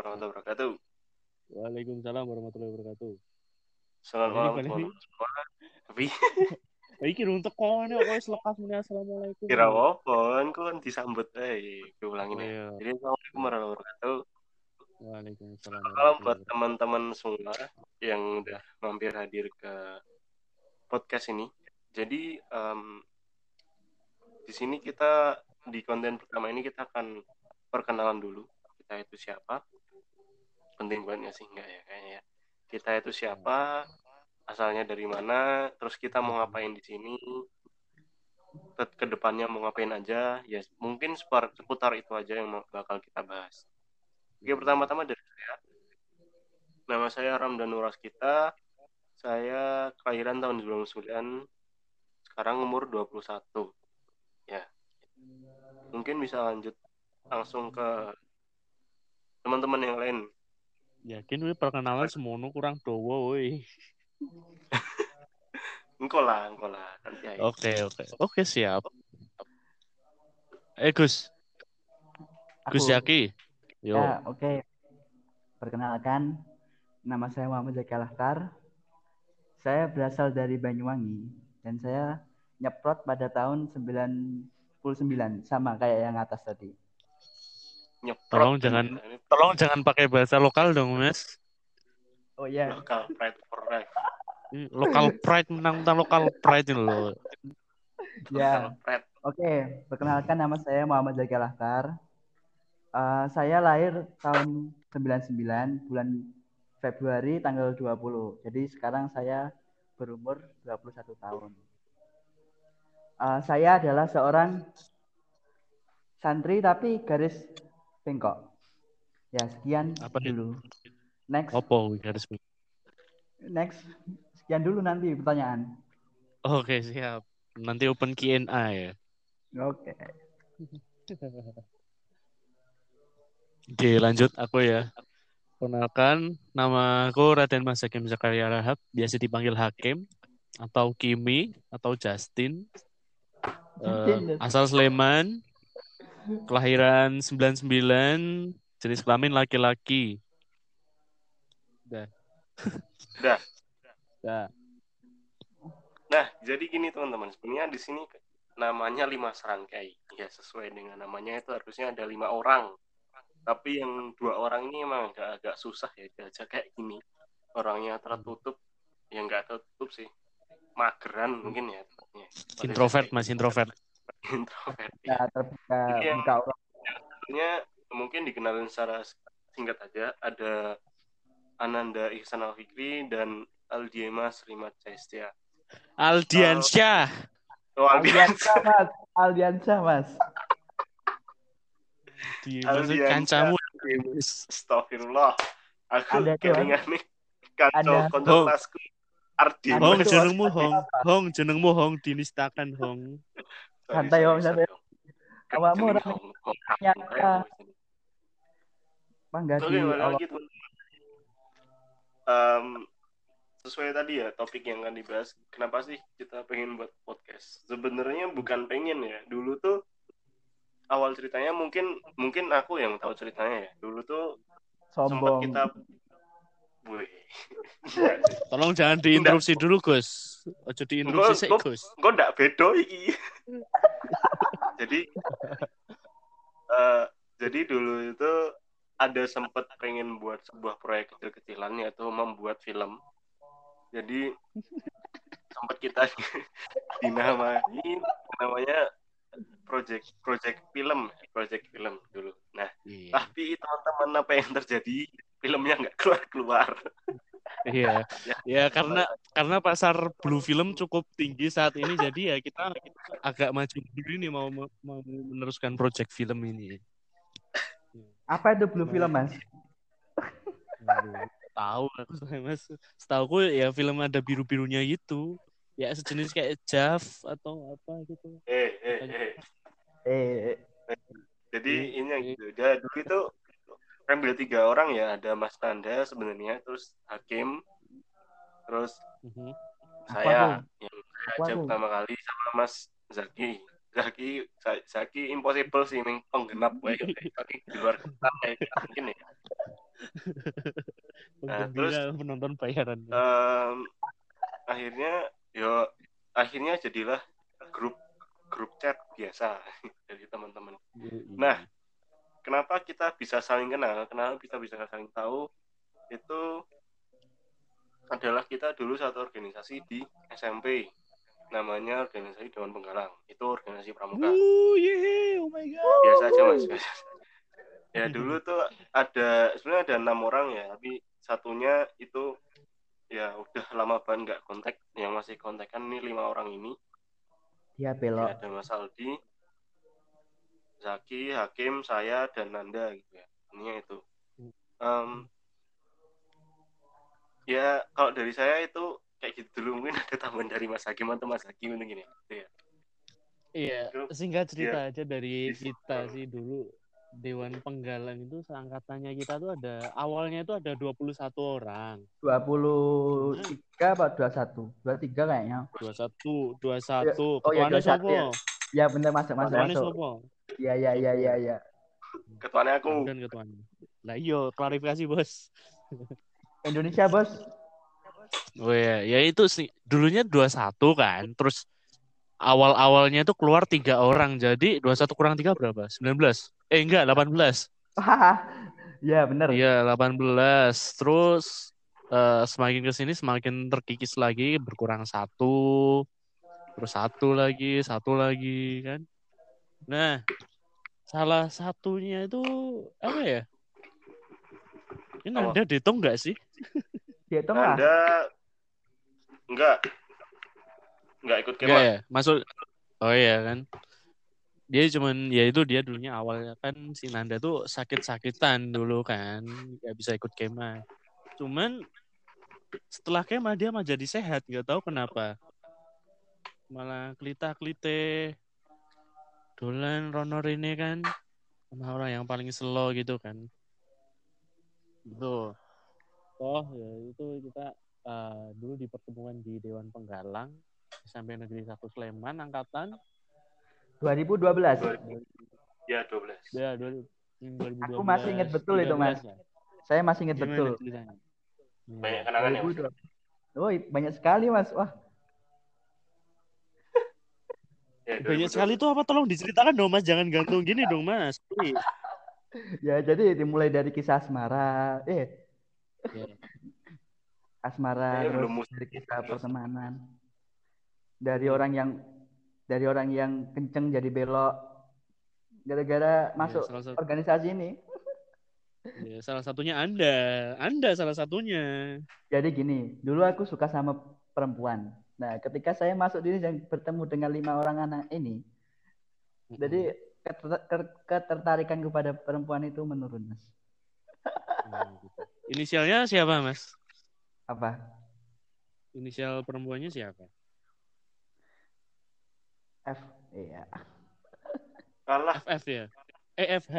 warahmatullahi wabarakatuh. Waalaikumsalam warahmatullahi wabarakatuh. Selamat semua. Tapi Iki rung teko ne kok wis lekas muni assalamualaikum. kira apa? Aku kan disambut ae. Gue ulangin Oh, ya. iya. Jadi assalamualaikum warahmatullahi wabarakatuh. Waalaikumsalam. Salam buat warahmatullahi teman-teman semua yang udah mampir hadir ke podcast ini. Jadi em, di sini kita di konten pertama ini kita akan perkenalan dulu. Kita itu siapa? Penting banget nggak sih? Enggak ya kayaknya ya. Kita itu siapa? Asalnya dari mana? Terus kita mau ngapain di sini? Ke ke depannya mau ngapain aja? Ya mungkin seputar itu aja yang bakal kita bahas. Oke, pertama-tama dari saya. Nama saya Ramdan Nuras kita. Saya kelahiran tahun 99. Sekarang umur 21. Ya. Mungkin bisa lanjut langsung ke teman-teman yang lain. Yakin we perkenalan semono kurang dowo woi. Engkau lah, engkau lah. Aja. Oke, oke. Oke, siap. Eh, Gus. Gus Aku- Yaki. Yo. Ya, oke. Perkenalkan, nama saya Muhammad Zaki Alakar. Saya berasal dari Banyuwangi dan saya nyeprot pada tahun 99 sama kayak yang atas tadi. Nyeprot. Tolong jangan- Ini Tolong jangan pakai bahasa lokal dong, Mas. Oh iya, Lokal pride for life. Ini Lokal pride menang mentang lokal pride ini loh. ya. Oke, perkenalkan nama saya Muhammad Zaki Alakar. Eh, saya lahir tahun 99 bulan Februari tanggal 20. Jadi sekarang saya berumur 21 tahun. Eh, saya adalah seorang santri tapi garis bengkok. Ya, sekian Apa dulu. Next, Opo garis next. Sekian dulu nanti pertanyaan. Oke, siap. Nanti open Q&A ya. Oke. Oke, lanjut aku ya. Kenalkan, nama aku Raden Mas Hakim Zakaria Rahab, biasa dipanggil Hakim, atau Kimi, atau Justin. Justin. asal Sleman, kelahiran 99, jenis kelamin laki-laki. Dah. Dah. Dah. Nah, jadi gini teman-teman, sebenarnya di sini namanya lima serangkai. Ya, sesuai dengan namanya itu harusnya ada lima orang. Tapi yang dua orang ini emang agak-agak susah ya, aja kayak gini. Orangnya tertutup, ya nggak tertutup sih. Mageran mungkin ya. Introvert, Mas, introvert. Introvert. Ya, terbuka Jadi yang- buka orang. Sebenarnya mungkin dikenalin secara singkat aja. Ada Ananda Ihsan Alfikri dan Aldiema Srimat Caestia. Aldiansyah. Oh. Aldiansyah, Mas. Aldiansyah, Mas. Di kancamu. Astagfirullah. Aku Ada kelingan nih. Kacau kontak Hong. jenengmu. Hong. Hong jenengmu Hong dinistakan Hong. Santai, sorry, santai. Awakmu orang nyata. Bangga Oke, di. Em, sesuai tadi ya topik yang akan dibahas. Kenapa sih kita pengen buat podcast? Sebenarnya bukan pengen ya. Dulu tuh awal ceritanya mungkin mungkin aku yang tahu ceritanya ya. Dulu tuh sempat kita. Tolong jangan diinterupsi dulu, Gus. Ojo diinterupsi sih, Kok- Gus. kok ndak bedo iki jadi eh, jadi dulu itu ada sempat pengen buat sebuah proyek kecil-kecilan yaitu membuat film jadi sempat kita dinamai namanya project project film project film dulu nah Iya. tapi teman-teman apa yang terjadi filmnya nggak keluar keluar Iya. Ya. Ya karena karena pasar blue film cukup tinggi saat ini jadi ya kita agak maju mundur ini mau mau meneruskan project film ini. Apa itu blue film, Mas? Aduh, Tahu aku Mas. Setahu ya film ada biru-birunya gitu. Ya sejenis kayak Jav atau apa gitu. eh eh eh Eh, Jadi Iya, ini yang gitu. Dia dulu itu ambil tiga orang ya, ada Mas Nanda sebenarnya, terus Hakim, terus Mhm. saya yang saya ajak pertama kali sama Mas Zaki. Zaki, Za- Zaki impossible sih, meng penggenap gue, tapi di luar kota kayak mungkin ya. Nah, Penggembira penonton bayaran. Em, akhirnya yo akhirnya jadilah grup grup chat biasa dari teman-teman nah, kenapa kita bisa saling kenal kenapa kita bisa saling tahu itu adalah kita dulu satu organisasi di SMP namanya organisasi Dewan Penggalang itu organisasi pramuka Oh, yeah. Oh my god. biasa aja mas biasa. ya dulu tuh ada sebenarnya ada enam orang ya tapi satunya itu ya udah lama banget nggak kontak yang masih kontak kan ini lima orang ini Dia Ya, belok. ada Mas Aldi Zaki Hakim saya dan Nanda gitu ya intinya itu Em, ya kalau dari saya itu kayak gitu dulu mungkin ada tambahan dari Mas Hakim atau Mas Hakim mungkin gini gitu ya Iya, singkat cerita iya. aja dari kita sih dulu Dewan Penggalang itu seangkatannya kita tuh ada awalnya itu ada 21 orang. 23 apa 21? 23 kayaknya. 21, 21. Oh, iya, Ketuanya 21 sopo? ya. Ya bener masuk masuk Ketuanya masuk. sopo? Iya iya iya iya iya. ketuanya aku Dan ketuanya. Lah iya, klarifikasi, Bos. Indonesia, Bos. Oh ya, ya itu sih dulunya 21 kan. Terus awal-awalnya itu keluar tiga orang. Jadi 21 kurang 3 berapa? 19. Eh enggak, 18. Hahaha. Iya bener. Iya, 18. Terus eh, semakin ke sini semakin terkikis lagi, berkurang satu, terus satu lagi, satu lagi kan. Nah, salah satunya itu apa ya? Ini Apa? Nanda dihitung nggak sih? Dihitung lah. Anda enggak enggak ikut kemah ya? Masuk Oh iya kan. Dia cuman ya itu dia dulunya awalnya kan si Nanda tuh sakit-sakitan dulu kan, nggak bisa ikut kemah. Cuman setelah kemah dia mah jadi sehat, nggak tahu kenapa. Malah kelita-kelite dolan ronor ini kan sama orang yang paling slow gitu kan. Gitu. Oh ya itu kita eh, dulu di pertemuan di Dewan Penggalang sampai negeri satu Sleman angkatan 2012. ya 12 ya dua- 2012 Aku masih inget betul itu, 13 Mas. lah. Saya masih ingat Gimana betul. ceritanya? Ya. banyak kenangan ya Mas? 2012. Oh, banyak sekali, Mas. Wah, ya, Banyak 2012. sekali tuh apa tolong diceritakan dong Mas, jangan gantung gini dong Mas. Please. ya jadi dimulai dari kisah asmara. Eh, Ya. asmara terus belum dari kisah pertemanan. Dari orang yang dari orang yang kenceng jadi belok gara-gara masuk salah satu- organisasi ini. Ya, salah satunya Anda. Anda salah satunya. Jadi gini, dulu aku suka sama perempuan. Nah, ketika saya masuk di sini dan bertemu dengan lima orang anak ini, jadi keter- ke- ketertarikan kepada perempuan itu menurun, Mas. Inisialnya siapa Mas? Apa? Inisial perempuannya siapa? F. Iya. kalah FF ya? Eh FH,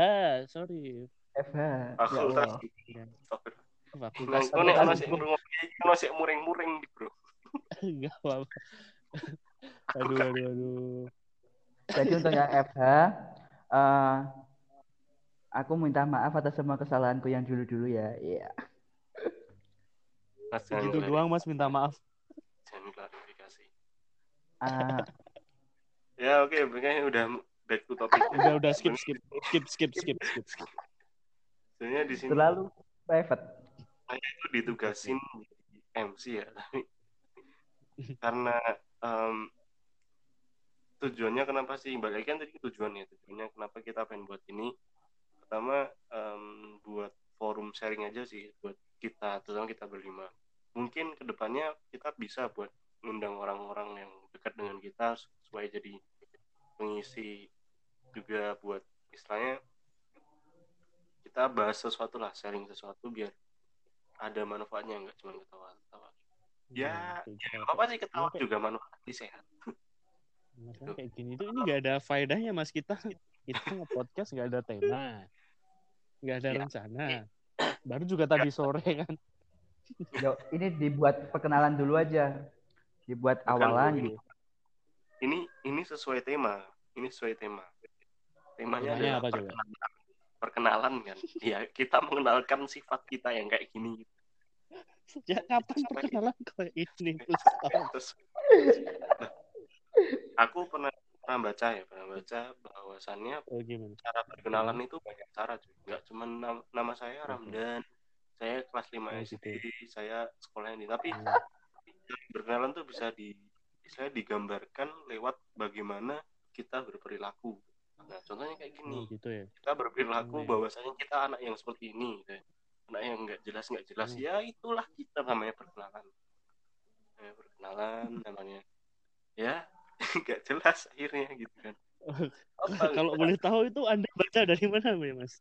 sorry. FH. Ya fakultas Allah. Fakultas. Nang kono ono sik ngrungokne iki ono sik muring-muring iki, Bro. Enggak apa-apa. Aduh, aduh, aduh. Jadi untuk yang FH, eh, aku minta maaf atas semua kesalahanku yang dulu-dulu ya. Iya. Mas jangan Gitu doang Mas minta maaf. jangan klarifikasi. Ah, Ya oke, kayaknya udah back to topic. Udah, udah skip, skip, skip, skip, skip, skip. Sebenarnya di sini terlalu private. saya itu ditugasin MC ya, tapi karena em, tujuannya kenapa sih? Balik kan tadi tujuannya tujuannya kenapa kita pengen buat ini? Pertama em, buat forum sharing aja sih buat kita terutama kita berlima. Mungkin ke depannya kita bisa buat ngundang orang-orang yang dekat dengan kita supaya jadi pengisi juga buat istilahnya kita bahas sesuatu lah sharing sesuatu biar ada manfaatnya nggak cuma ketawa-ketawa Ya, Hmm, apa sih ketawa juga manfaat sehat. Maksudnya kayak gini tuh ini nggak ada faedahnya mas. Kita kita nge-podcast nggak ada tema nggak ada Ya. rencana. baru juga tadi sore kan. Yo, ini dibuat perkenalan dulu aja. Dibuat Bukan awalan dulu. gitu. ini ini sesuai tema. Ini sesuai tema. Temanya Temanya adalah apa coba? perkenalan. Perkenalan kan? Ya kita mengenalkan sifat kita yang kayak gini Sejak kapan perkenalan kayak ini? Terus nah, aku pernah pernah baca ya pernah baca bahwasannya Oh gimana? cara berkenalan itu banyak cara cuy nggak cuma nam- nama saya Ramdan saya kelas 5 Oh, SD gitu. saya sekolah ini tapi Hmm. berkenalan tuh bisa di saya digambarkan lewat bagaimana kita berperilaku nah contohnya kayak Oh, gini gitu ya. kita berperilaku Hmm. bahwasanya kita anak yang seperti ini gitu ya. Anak yang nggak jelas nggak jelas Hmm. ya itulah kita namanya perkenalan namanya perkenalan namanya ya nggak jelas akhirnya gitu kan Kalau boleh tahu itu Anda baca dari mana, ya, Mas?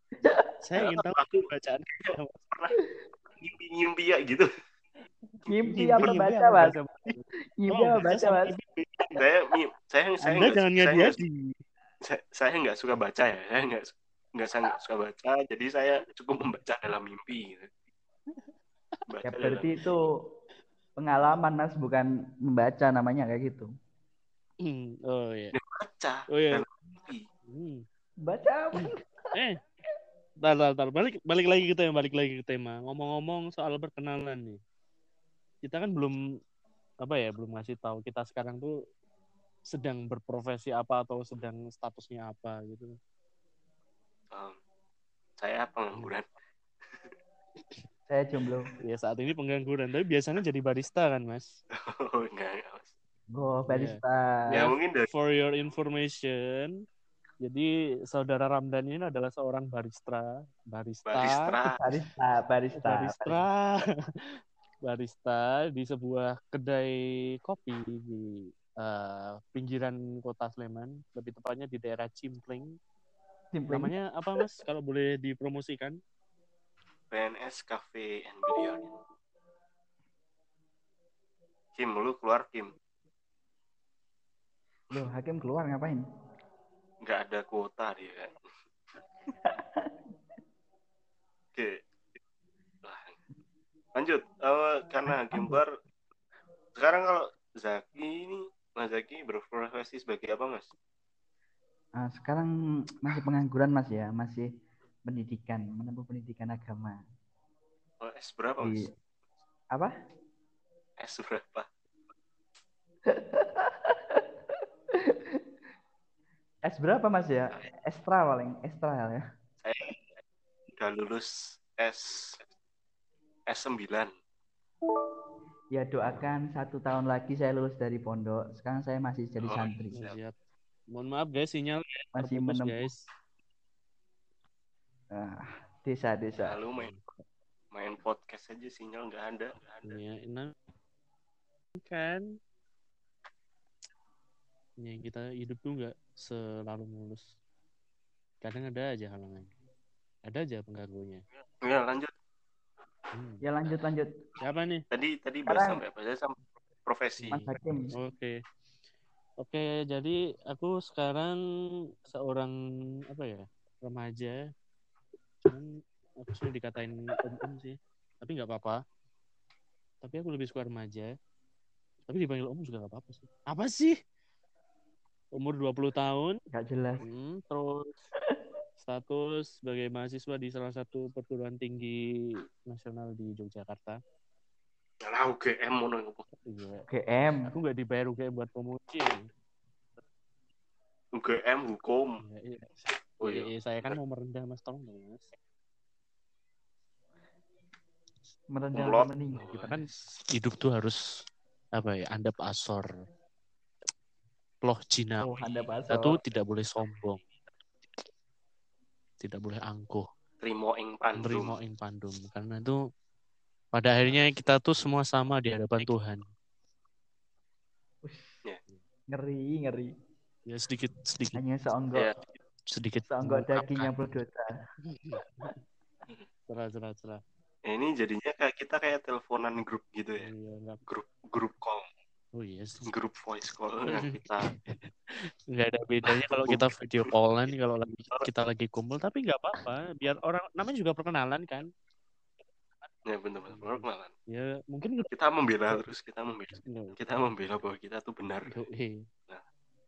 Saya ingin tahu aku bacaan. ngimpi-ngimpi ya gitu Ngimpi Mimpi, apa mimpi baca, Mas? baca? Ngimpi Oh, apa baca Mas? mimpi. saya saya Anda jangan saya, saya nggak suka baca ya saya nggak nggak saya nggak suka baca jadi saya cukup membaca dalam mimpi gitu. Ya dalam berarti itu pengalaman, Mas, bukan membaca namanya kayak gitu. Hmm, Oh iya. baca Oh iya. dalam mimpi Hmm. Baca apa? Eh, tar, tar, tar. Balik, balik lagi ke tema, balik lagi ke tema. Ngomong-ngomong soal perkenalan nih, kita kan belum apa ya, belum ngasih tahu kita sekarang tuh sedang berprofesi apa atau sedang statusnya apa gitu. Um, saya pengangguran Saya jomblo. Ya saat ini pengangguran, tapi biasanya jadi barista kan, Mas? oh enggak, enggak Mas. Oh, barista. ya mungkin dari For your information, jadi saudara Ramdan ini adalah seorang barista, barista, barista Barista, barista. barista, barista di sebuah kedai kopi di eh, pinggiran kota Sleman, lebih tepatnya di daerah Cimpling. Simpling. Namanya apa Mas? Kalau boleh dipromosikan? PNS Cafe and Billiard Kim lu keluar Kim Loh, hakim keluar ngapain? nggak ada kuota dia kan oke lanjut Eh, karena Hakim Bar sekarang kalau Zaki ini Mas Zaki berprofesi sebagai apa Mas Ah, sekarang masih pengangguran, Mas ya, masih pendidikan, menempuh pendidikan agama. oh, S berapa Mas Di apa? S berapa S berapa, Mas ya? Ekstra paling, ekstra ya. udah lulus S S9 Ya doakan satu tahun lagi saya lulus dari pondok. Sekarang saya masih jadi Oh, santri. Siap. Mohon maaf guys, sinyal Masih terputus menempuh. guys. ah, desa-desa. lalu main main podcast aja sinyal nggak ada. Nggak ada Ya, nah, kan? Ya kita hidup tuh nggak selalu mulus. Kadang ada aja halangan. Ada aja pengganggunya ya lanjut. Hmm. Ya lanjut lanjut, siapa nih? Tadi tadi bahas sampai apa? Saya sampai profesi. Mas Hakim. oke oke jadi aku sekarang seorang apa ya remaja. Cuman aku sudah dikatain om om sih tapi nggak apa-apa. Tapi aku lebih suka remaja. Tapi dipanggil om juga nggak apa-apa sih. Apa sih? Umur 20 tahun. Gak jelas. Hmm, terus status sebagai mahasiswa di salah satu perguruan tinggi nasional di Yogyakarta. Lah UGM nang apa? Iya. GM. Aku nggak dibayar UGM buat promosi. UGM hukum Iya, iya. oh Iya, iya saya kan mau merendah mas, tolong dong mas. Merendah mening. Kita kan hidup tuh harus apa ya, andap asor. Loh Cina. Oh, Anda Kita pasok. tuh tidak boleh sombong. Tidak boleh angkuh. Trimo ing pandum Menerima ing pandum. Karena itu pada akhirnya kita tuh semua sama di hadapan Tuhan. Ngeri, ngeri. Ya sedikit sedikit. Hanya seonggok, Ya. sedikit seonggok daging yang berdosa. cerah cerah cerah Ya, ini jadinya kayak kita kayak teleponan grup gitu ya. Iya enggak grup grup call. Oh iya sih. Grup voice call kita. Nggak ada bedanya kalau kita video callan kalau lagi kita lagi kumpul tapi nggak apa-apa. Biar orang namanya juga perkenalan kan ya benar-benar perkenalan ya mungkin kita membela terus kita membela Nggak- kita membela bahwa kita tuh benar Yoi.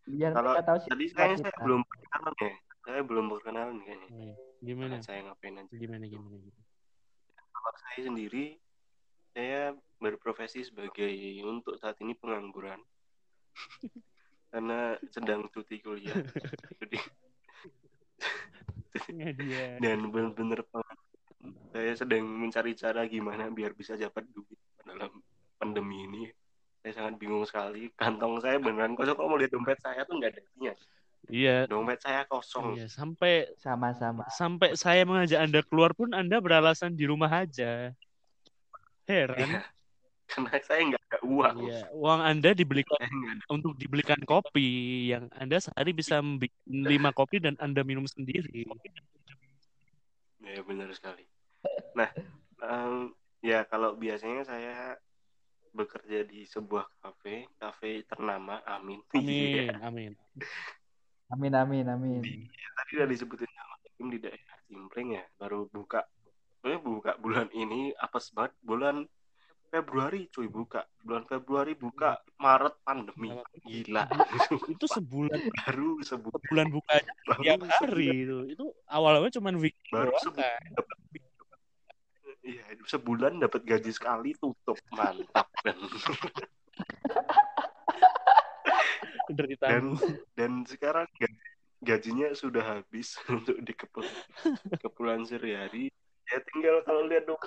Biar Kalau tahu tadi saya, saya belum perkenalan ya saya belum perkenalan kayaknya Iya. Gimana? Nah, saya ngapain aja Gimana gimana? gimana? kalau saya sendiri saya berprofesi sebagai untuk saat ini pengangguran karena sedang cuti kuliah jadi Ya, dia. dan benar-benar saya sedang mencari cara gimana biar bisa dapat duit dalam pandemi ini saya sangat bingung sekali kantong saya beneran kosong kalau mau lihat dompet saya tuh nggak ada isinya Iya, dompet saya kosong iya sampai Sama-sama. sampai saya mengajak Anda keluar pun Anda beralasan di rumah aja. Heran. Iya. karena saya nggak ada uang Iya, uang Anda dibelikan untuk dibelikan kopi yang Anda sehari bisa bikin lima kopi dan Anda minum sendiri. ya benar sekali nah em, ya kalau biasanya saya bekerja di sebuah kafe kafe ternama Amin Amin, Iya. amin. Amin amin amin. tadi udah disebutin sama Hakim di daerah Cimpreng ya baru buka eh, buka bulan ini apes banget bulan Februari cuy buka bulan Februari buka Maret pandemi gila Itu sebulan baru sebulan bulan bukanya baru tiap hari itu. Itu awalnya cuma weekend baru sebulan kan. Iya sebulan dapat gaji sekali tutup mantap dan Derita. dan dan sekarang gaji- gajinya sudah habis untuk di kepul kepulauan sehari-hari ya tinggal kalau lihat dong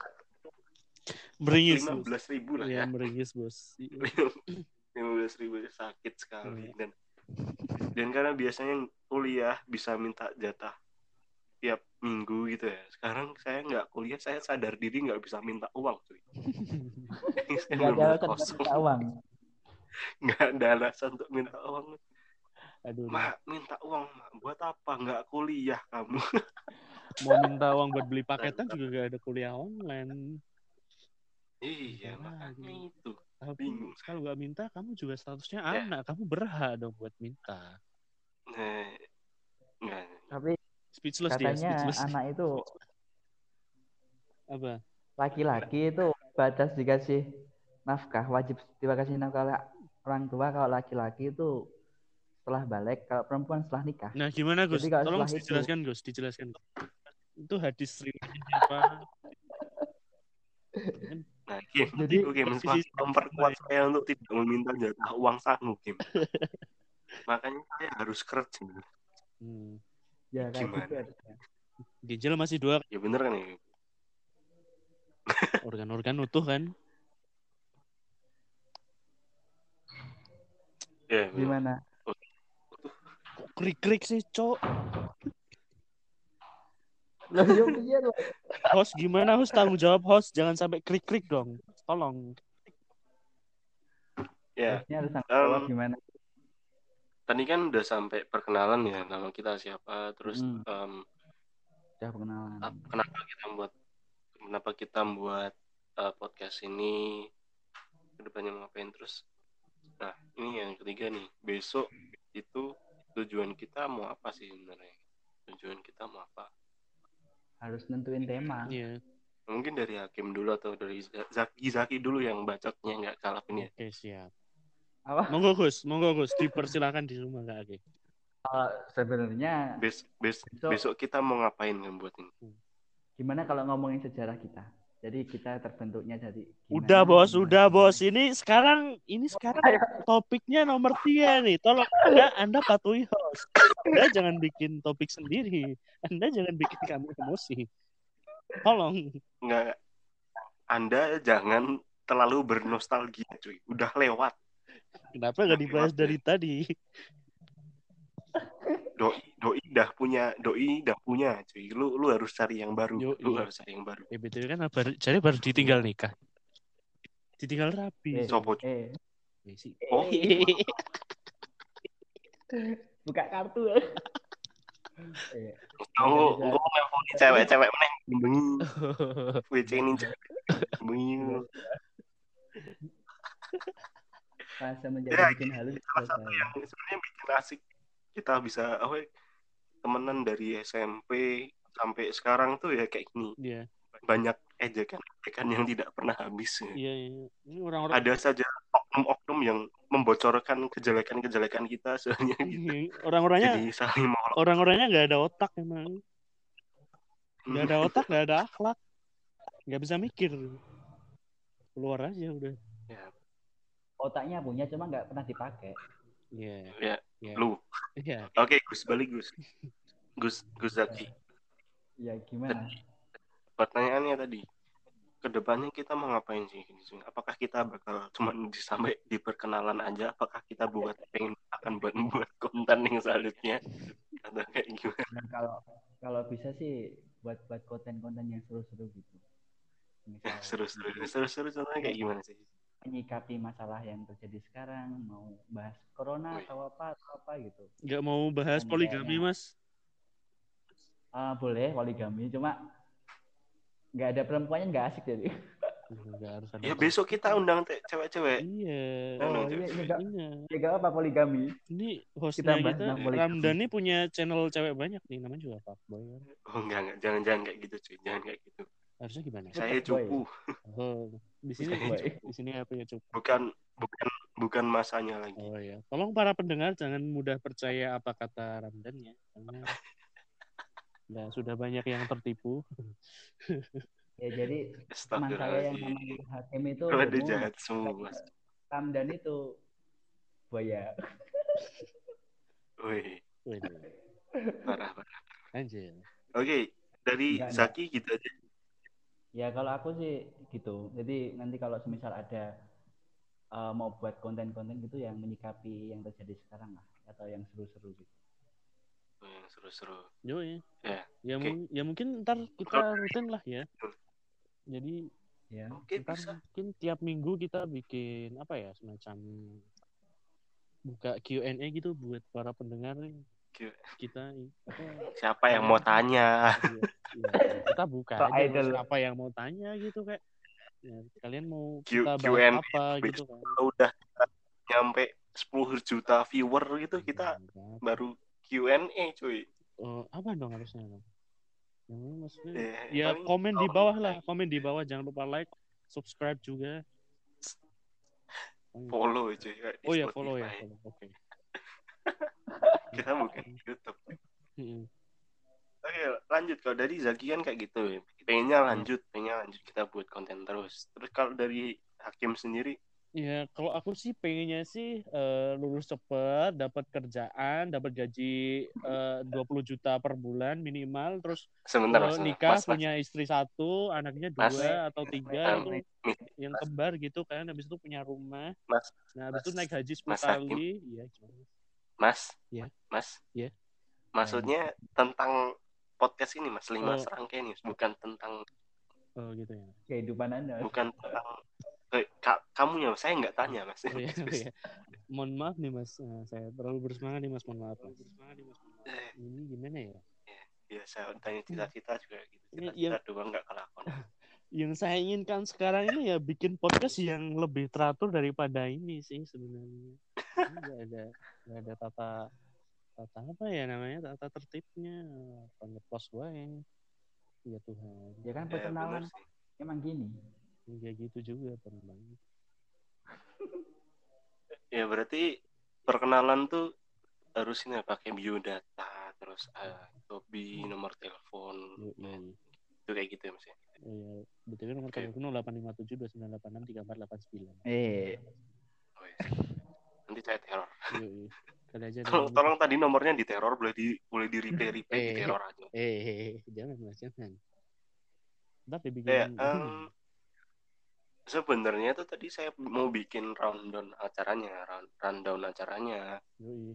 Meringis. lima belas ribu lah Iya, ya meringis, Bos. lima belas ribu sakit sekali Iya. dan dan karena biasanya kuliah bisa minta jatah tiap minggu gitu ya sekarang saya nggak kuliah saya sadar diri nggak bisa minta uang cuy saya Gak ada alasan minta uang. nggak ada alasan untuk minta uang Aduh, mak minta uang mak buat apa nggak kuliah kamu mau minta uang buat beli paketan juga gak ada kuliah online. iya Iya, makanya gitu. itu Tapi Bingung. kalau nggak minta, kamu juga statusnya Ya. anak. Kamu berhak dong buat minta. nah nggak Tapi Speechless dia, katanya speechless. anak itu Apa? laki-laki itu batas dikasih nafkah wajib dikasih nafkah orang tua kalau laki-laki itu setelah balik kalau perempuan setelah nikah Nah, gimana Gus? Tolong setelah itu- dijelaskan Gus, dijelaskan. Itu hadis riwayatnya siapa? nah Kim Jadi, itu Kim posisi- semakin memperkuat saya untuk tidak meminta jatah uang sangu Kim makanya saya harus kerja Hmm. Ya kayak Gimana? gitu. Ginjal masih dua, ya bener kan ya organ-organ utuh kan? ya bener. gimana Kok krik-krik sih, Cok? loh yo iya Host gimana host tanggung jawab host jangan sampai krik-krik dong. Tolong. ya harusnya harus tanggung jawab Um, gimana tadi kan udah sampai perkenalan ya nama kita siapa terus Hmm. em, udah pengenalan ap- kenapa kita membuat kenapa kita membuat eh, podcast ini ke depannya mau ngapain terus nah ini yang ketiga nih besok itu tujuan kita mau apa sih sebenarnya tujuan kita mau apa harus nentuin tema Iya. mungkin dari hakim dulu atau dari Zaki Zaki dulu yang bacotnya nggak kalah ini ya Oke, siap. Apa Monggo Gus, monggo Gus, dipersilakan di rumah Kak Agi. Eh, sebenarnya Bes, bes, Besok- besok kita mau ngapain kan buat ini gimana kalau ngomongin sejarah kita jadi kita terbentuknya jadi gimana, Udah bos, gimana, udah bos. Ini sekarang, ini sekarang topiknya nomor tiga nih. Tolong anda, anda patuhi host. Anda jangan bikin topik sendiri. Anda jangan bikin kami emosi. Tolong. nggak Anda jangan terlalu bernostalgia cuy udah lewat Kenapa nggak dibahas dari tadi? doi doi dah punya doi dah punya cuy. Lu lu harus cari yang baru. Yoi. lu harus cari yang baru. Eh betul kan baru, jadi baru ditinggal nikah. Ditinggal. Rapi. eh, Sopo, eh, Eh, sih. Oh. buka kartu. Eh, Aku engko nelponi cewek-cewek meneh. Bengi ini cewek bengi fase menjadi Ya, bikin halus salah satu yang sebenarnya bikin asik. Kita bisa apa ya, temenan dari SMP sampai sekarang tuh ya kayak gini. Iya, banyak ejekan ejekan yang tidak pernah habis iya, iya. Ini orang-orang ada saja oknum-oknum yang membocorkan kejelekan-kejelekan kita sebenarnya Iya, orang-orangnya jadi saling mau orang-orangnya nggak ada otak emang. nggak ada otak nggak ada akhlak. Nggak bisa mikir. Keluar aja udah. Ya, Otaknya punya cuma nggak pernah dipakai. Iya ya, iya lu. iya Oke, Gus, balik Gus. Gus, Gus Zaki. Ya gimana? Pertanyaannya tadi, ke depannya kita mau ngapain sih? Apakah kita bakal cuma di- sampai di perkenalan aja? Apakah kita buat pengen akan buat buat konten yang selanjutnya? Atau kayak gimana? Nah, kalau kalau bisa sih buat buat konten-konten yang seru-seru gitu. Seru-seru, seru-seru contohnya kayak gimana sih? Menyikapi masalah yang terjadi sekarang, mau bahas corona Wih. atau apa atau apa gitu. nggak mau bahas Dan poligami kayaknya- mas Ah, boleh poligami, cuma nggak ada perempuannya nggak asik jadi. nggak harus ada Ya besok kita undang cewek-cewek. iya Oh Iya, iya, iya Iya. ya apa poligami. Ini hostnya Kita bahas kita, poligami. Ramdan ini punya channel cewek banyak nih, namanya juga Fuckboy. kan. Oh enggak, enggak. Jangan-jangan kayak gitu cuy. Jangan kayak gitu. Harusnya gimana? Saya cupu. Oh, di sini di sini apa ya cukup? Bukan bukan bukan masanya lagi. Oh ya, tolong para pendengar jangan mudah percaya apa kata Ramdan ya, karena ya, sudah banyak yang tertipu. Ya jadi teman saya yang namanya Hakim itu jahat semua. Ramdan itu buaya. Wih, Wih, parah parah. anjir. Oke, dari Enggak, Zaki gitu aja. Ya kalau aku sih gitu. Jadi nanti kalau semisal ada eh, mau buat konten-konten gitu yang menyikapi yang terjadi sekarang lah atau yang seru-seru gitu. Oh, yang seru-seru. Yo ya. Ya, Ya, mu- ya mungkin ntar kita rutin lah ya. Jadi Ya. Oke, ntar bisa. mungkin tiap minggu kita bikin apa ya semacam buka Q&A gitu buat para pendengar nih. Kita apa, Siapa yang mau tanya? Iya, iya. kita buka Pak aja Idol. Mas, apa yang mau tanya gitu kayak ya, kalian mau Q- kita Q&A bahas apa gitu kan Kalau udah nyampe 10 juta viewer gitu kita Enggak. baru Q&A cuy. Oh, apa dong harusnya dong yang mana maksudnya Eh, ya komen di bawah lah komen di bawah jangan lupa like subscribe juga follow cuy. oh ya follow ya oke Kita bukan YouTube. Mm-mm. Oke, lanjut kalau dari Zaki kan kayak gitu ya. Pengennya lanjut, pengennya lanjut kita buat konten terus. Terus kalau dari Hakim sendiri, Ya, kalau aku sih pengennya sih eh, lulus cepet, dapat kerjaan, dapat gaji eh, 20 juta per bulan minimal, terus sebentar mas, nikah mas, mas, punya istri satu, anaknya Mas. dua atau tiga Mas. itu yang kembar gitu kan, habis itu punya rumah, Mas. nah habis itu Mas. naik haji 10 Mas Hakim. kali, iya gimana? Mas, Ya. mas, Ya. maksudnya tentang podcast ini mas, lima Oh. serangkaian ini, bukan tentang, Oh gitu ya. Kehidupan Anda. bukan tentang eh, ka, kamu ya, saya nggak tanya mas. Oh iya, oh iya. Mohon maaf nih Mas, Nah, saya terlalu bersemangat nih Mas, mohon maaf. Mas. Eh, Ini gimana ya? ya saya tanya cita-cita juga gitu, cita-cita yang- doang nggak kelakon. yang saya inginkan sekarang ini ya bikin podcast yang lebih teratur daripada ini sih sebenarnya. Ini Nggak ada nggak ada tata tata apa ya namanya tata tertibnya pengepost gue ya Tuhan Ya kan Ya, perkenalan sih. emang gini. ya gitu juga teman Ya berarti perkenalan tuh harus ini ya, pakai biodata, terus eh, hobi, nomor telepon, iya. itu kayak gitu ya mas ya. Oh ya, BTW nomor telepon 0857 2986 3489. Oh, Eh. Nanti saya teror. Iya. Kali aja Tolong, tolong tadi nomornya diteror, boleh di boleh di replay replay Eh. di teror aja. Eh, eh, eh, jangan Mas, jangan. Ntar dibikin Ya, em, sebenarnya tuh tadi saya mau bikin rundown acaranya, run, rundown acaranya. Yoi.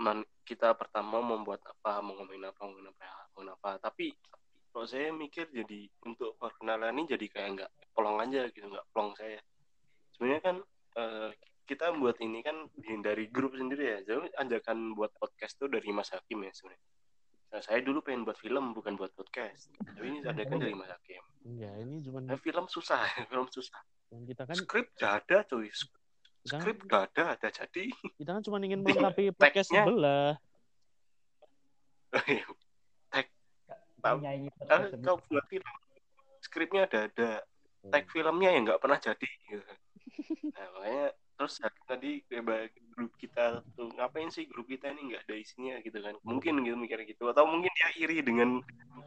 Man, kita pertama membuat apa, mau ngomongin apa, ngomongin apa, ngomongin apa. Tapi kalau saya mikir jadi untuk perkenalan ini jadi kayak nggak plong aja gitu, nggak plong saya. Sebenarnya kan eh, kita buat ini kan dari grup sendiri ya. Jadi ajakan buat podcast tuh dari Mas Hakim ya sebenarnya. Nah, saya dulu pengen buat film bukan buat podcast. Tapi ini ajakan dari Mas Hakim. Enggak, ini cuma Nah, film susah, film susah. kita kan Skrip udah ada cuy. kan, Skrip udah ada, ada jadi. kita kan cuma ingin melengkapi podcast sebelah. Tahu. Menyaingi Kan podcast kau buat film, skripnya ada ada, tag filmnya yang nggak pernah jadi. Gitu. Nah, makanya terus tadi kayak grup kita tuh ngapain sih grup kita ini nggak ada isinya gitu kan mungkin gitu mikir gitu atau mungkin dia iri dengan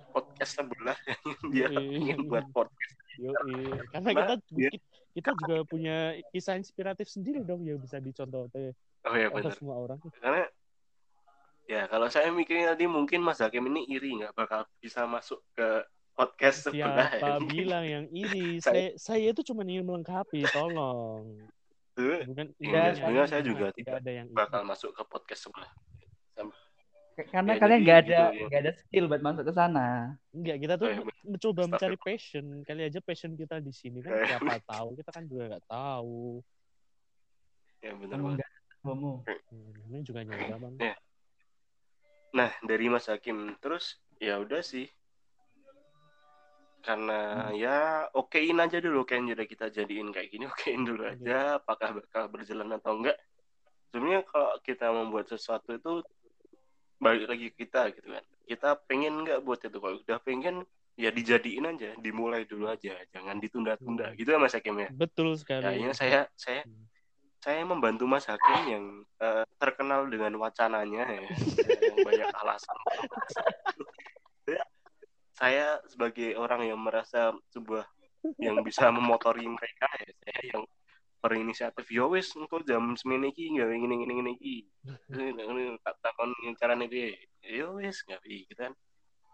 podcast sebelah yang dia ingin buat podcast Yoi. Karena Nah, kita dia- kita juga punya kisah inspiratif sendiri dong yang bisa dicontoh oh ya benar semua orang. karena ya kalau saya mikirnya tadi mungkin Mas Hakim ini iri nggak bakal bisa masuk ke podcast sebelah Siapa bilang yang iri? Saya- Saya, saya itu cuma ingin melengkapi, tolong. Bukan Iya, intinya sebenarnya saya juga tidak ada yang bakal masuk ke podcast sebelah Karena Ya, kalian nggak ada gitu ya. nggak ada skill buat masuk ke sana. Enggak, kita tuh iya, men- mencoba Stop mencari ya. passion. Kali aja passion kita di sini kan Kayak- siapa tahu. Kita kan juga nggak tahu. ya benar Kamu banget nggak homo. Hmm, ini juga nyoba bang. Iya. Nah, dari Mas Hakim terus ya udah sih. Karena ya okein aja dulu yang udah kita jadiin kayak gini, okein dulu Iya. aja apakah bakal berjalan atau enggak. Sebenarnya kalau kita membuat sesuatu itu balik lagi ke kita gitu kan. Kita pengen enggak buat itu kalau udah pengen ya dijadiin aja, dimulai dulu aja, jangan ditunda-tunda. Hmm. Gitu ya Mas Hakim ya. Betul sekali. Kayaknya saya saya Hmm. saya membantu Mas Hakim yang eh, terkenal dengan wacananya ya, yang banyak alasan. Ya, saya sebagai orang yang merasa sebuah yang bisa memotori mereka ya, saya yang berinisiatif ya wis engko jam semene iki gawe ngene ngene ngene iki. Tak takon carane piye. Ya wis gawe gitu kan.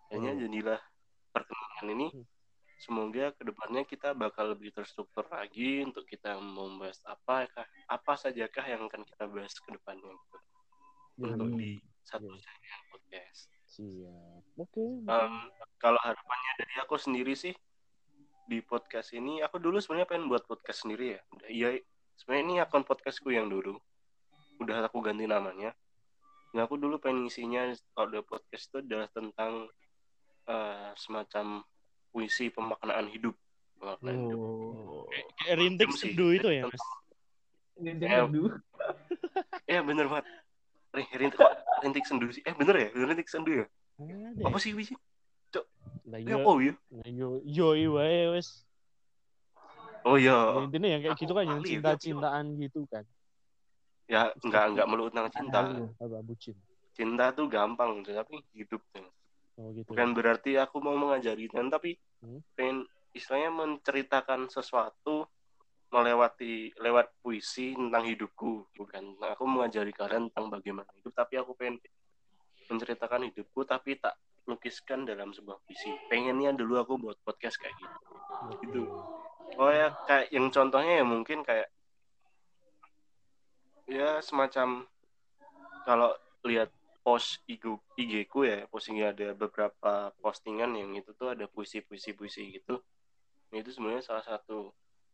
Hanya Hmm. jadilah perkembangan ini Hmm. semoga ke depannya kita bakal lebih terstruktur lagi untuk kita membahas apa apa sajakah yang akan kita bahas ke depannya gitu. untuk di satu Iya. channel podcast. Siap. Oke. Em, kalau harapannya dari aku sendiri sih di podcast ini aku dulu sebenarnya pengen buat podcast sendiri ya. Iya, sebenarnya ini akun podcastku yang dulu. Udah aku ganti namanya. Nah, aku dulu pengen isinya kalau udah podcast itu adalah tentang eh, semacam puisi pemaknaan hidup. Pemaknaan hidup. Oh. Kayak, kayak rintik Sih. seduh itu ya, Mas. Ya. Eh bener banget. Rin- Rintik, rintik sendu sih? Eh bener ya? Bener rintik sendu ya? Apa sih wisi? Lah Ya yo, apa ya? lah yo yo wae wes. Oh Ya, iya. intinya yang kayak gitu kan yang ya, cinta-cintaan gitu kan. Ya enggak enggak melulu tentang cinta. Apa bucin. Cinta tuh gampang, tapi hidup tuh. Oh gitu. Bukan berarti aku mau mengajari kan, tapi Hmm. pengen istilahnya menceritakan sesuatu melewati lewat puisi tentang hidupku bukan? Nah, aku mengajari kalian tentang bagaimana hidup tapi aku pengen menceritakan hidupku tapi tak lukiskan dalam sebuah puisi. Pengennya dulu aku buat podcast kayak gitu. Gitu. oh ya kayak yang contohnya ya mungkin kayak ya semacam kalau lihat post IG, IG ku ya postingnya ada beberapa postingan yang itu tuh ada puisi-puisi puisi gitu. Nah, itu sebenarnya salah satu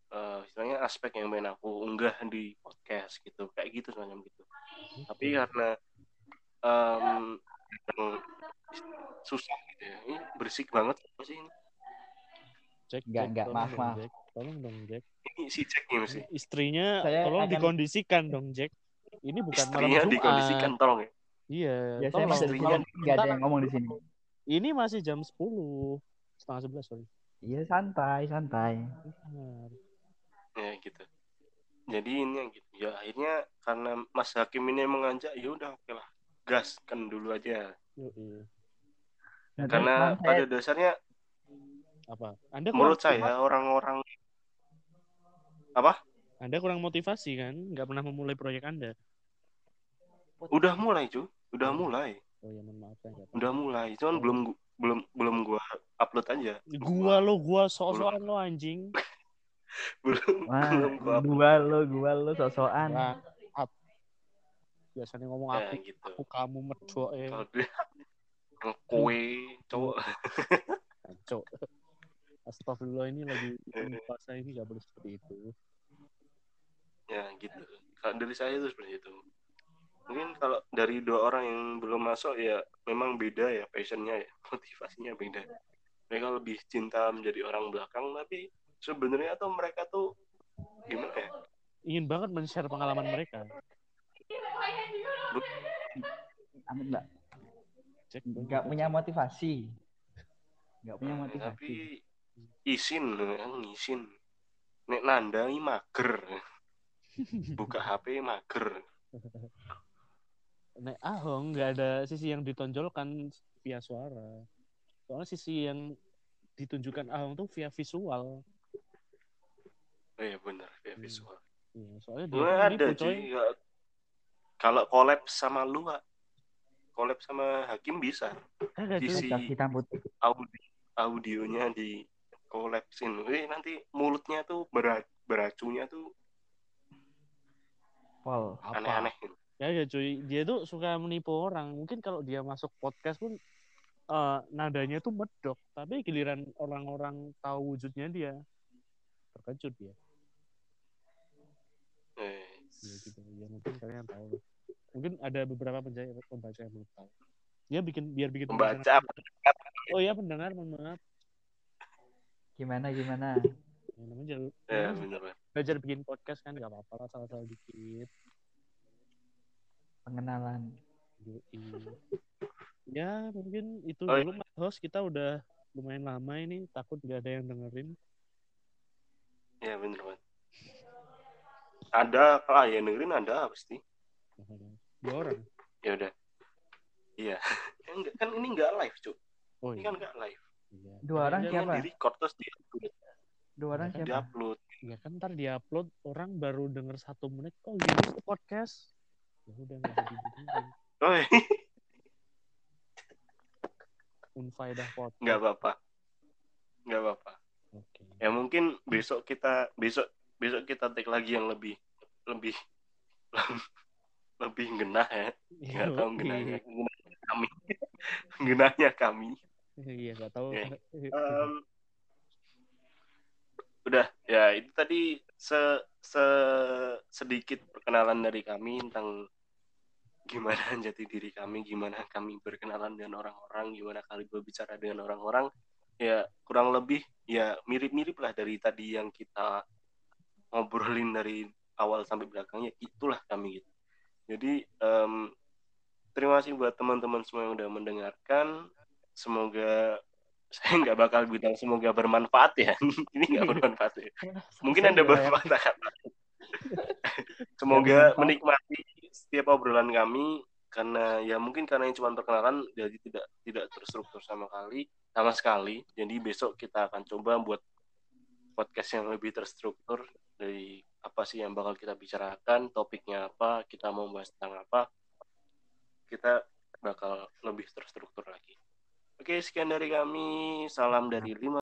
eh, istilahnya aspek yang pengen aku unggah di podcast gitu kayak gitu semacam gitu tapi karena em, yang susah gitu ya ini berisik banget apa sih ini Jack, Jack, enggak, tolong maaf, maaf. Jack. Tolong dong, Jack. ini si Jack ini mesti Istrinya Saya tolong akan- dikondisikan dong, Jack. Ini bukan malam istrinya Jumat. dikondisikan tolong ya Iya, Ya saya tolong. masih istrinya nggak ada yang ngomong di sini. Ini masih jam 10. Setengah 11, sorry. Iya santai, santai. Ya gitu. Jadi ini yang gitu. Ya akhirnya karena Mas Hakim ini mengajak ya udah oke lah. Gaskan dulu aja. Yoi. Nah, karena terus pada saya- dasarnya Apa? Anda menurut saya orang-orang apa? Anda kurang motivasi kan? Nggak pernah memulai proyek Anda. udah mulai cu. Udah mulai. Oh ya, maaf ya. udah mulai. Cuman belum gu- belum belum gua upload aja. Gua lo, gua sok-sokan lo anjing. belum Wah, belum gua lo, gua lo sosokan. Up. Biasanya ngomong ya aku, gitu aku kamu medok eh. kalau dia kue cowok Kacau. Astagfirullah ini lagi puasa ini nggak boleh seperti itu. ya gitu kalau dari saya itu seperti itu mungkin kalau dari dua orang yang belum masuk ya memang beda ya passionnya ya motivasinya beda mereka lebih cinta menjadi orang belakang tapi sebenarnya tuh mereka tuh gimana ya Ingin banget men-share pengalaman mereka. Amit mbak, Cek. nggak punya motivasi. Nggak punya motivasi. tapi isin kan isin nek nandai mager buka HP mager Nek Ahong nggak ada sisi yang ditonjolkan via suara. Soalnya sisi yang ditunjukkan Ahong tuh via visual. Oh iya benar ya Hmm. visual. Iya, soalnya dia Gue tuh ada. Nggak- Kalau collab sama lu, collab sama Hakim bisa. Kagak. Sisi- Hitam, hitam putih. Audi audionya di collapsin. Eh nanti mulutnya tuh berat beracunnya tuh Pol. Apa? aneh-aneh. Ya ya cuy, dia tuh suka menipu orang. Mungkin kalau dia masuk podcast pun eh, nadanya tuh medok, tapi giliran orang-orang tahu wujudnya dia terkejut dia. Ya gitu. Ya mungkin kalian tahu. Mungkin ada beberapa penjahit pembaca yang belum tahu. Dia bikin biar bikin Pembaca. Oh iya pendengar, mohon maaf. Gimana gimana? Ya, namanya jalur- ya bener Pak. belajar bikin podcast kan nggak apa-apa lah salah-salah dikit. Pengenalan. Ya mungkin itu Oh, iya. dulu Mas host kita udah lumayan lama ini takut nggak ada yang dengerin. Ya bener Pak. Ada ah ya dengerin ada pasti. Dua orang. Ya udah. Iya. Enggak kan ini enggak live, Cuk. Oh Ini iya. kan enggak live. iya. Dua orang siapa? Di record terus di Dua orang Kan siapa? upload. Ya kan ntar diupload orang baru denger satu menit kok gitu sih podcast. Ya udah nggak jadi. Oh, Unfaedah podcast. enggak apa-apa. Enggak apa-apa. Oke. Ya mungkin besok kita besok besok kita take lagi yang lebih lebih lebih genah ya. Enggak tahu genahnya. Genahnya kami. genahnya kami. Iya nggak tahu. Oke. Em, udah ya itu tadi se, se- sedikit perkenalan dari kami tentang gimana jati diri kami gimana kami berkenalan dengan orang-orang gimana kali berbicara dengan orang-orang ya kurang lebih ya mirip-mirip lah dari tadi yang kita ngobrolin dari awal sampai belakang ya itulah kami gitu. Jadi em, terima kasih buat teman-teman semua yang udah mendengarkan. Semoga saya nggak bakal bilang semoga bermanfaat ya. Ini nggak bermanfaat ya. Mungkin anda bermanfaat. Akan semoga bermanfaat. menikmati setiap obrolan kami karena ya mungkin karena ini cuma perkenalan jadi tidak tidak terstruktur sama kali sama sekali. Jadi besok kita akan coba buat podcast yang lebih terstruktur dari apa sih yang bakal kita bicarakan topiknya apa kita mau bahas tentang apa kita bakal lebih terstruktur lagi. Oke sekian dari kami. Salam dari lima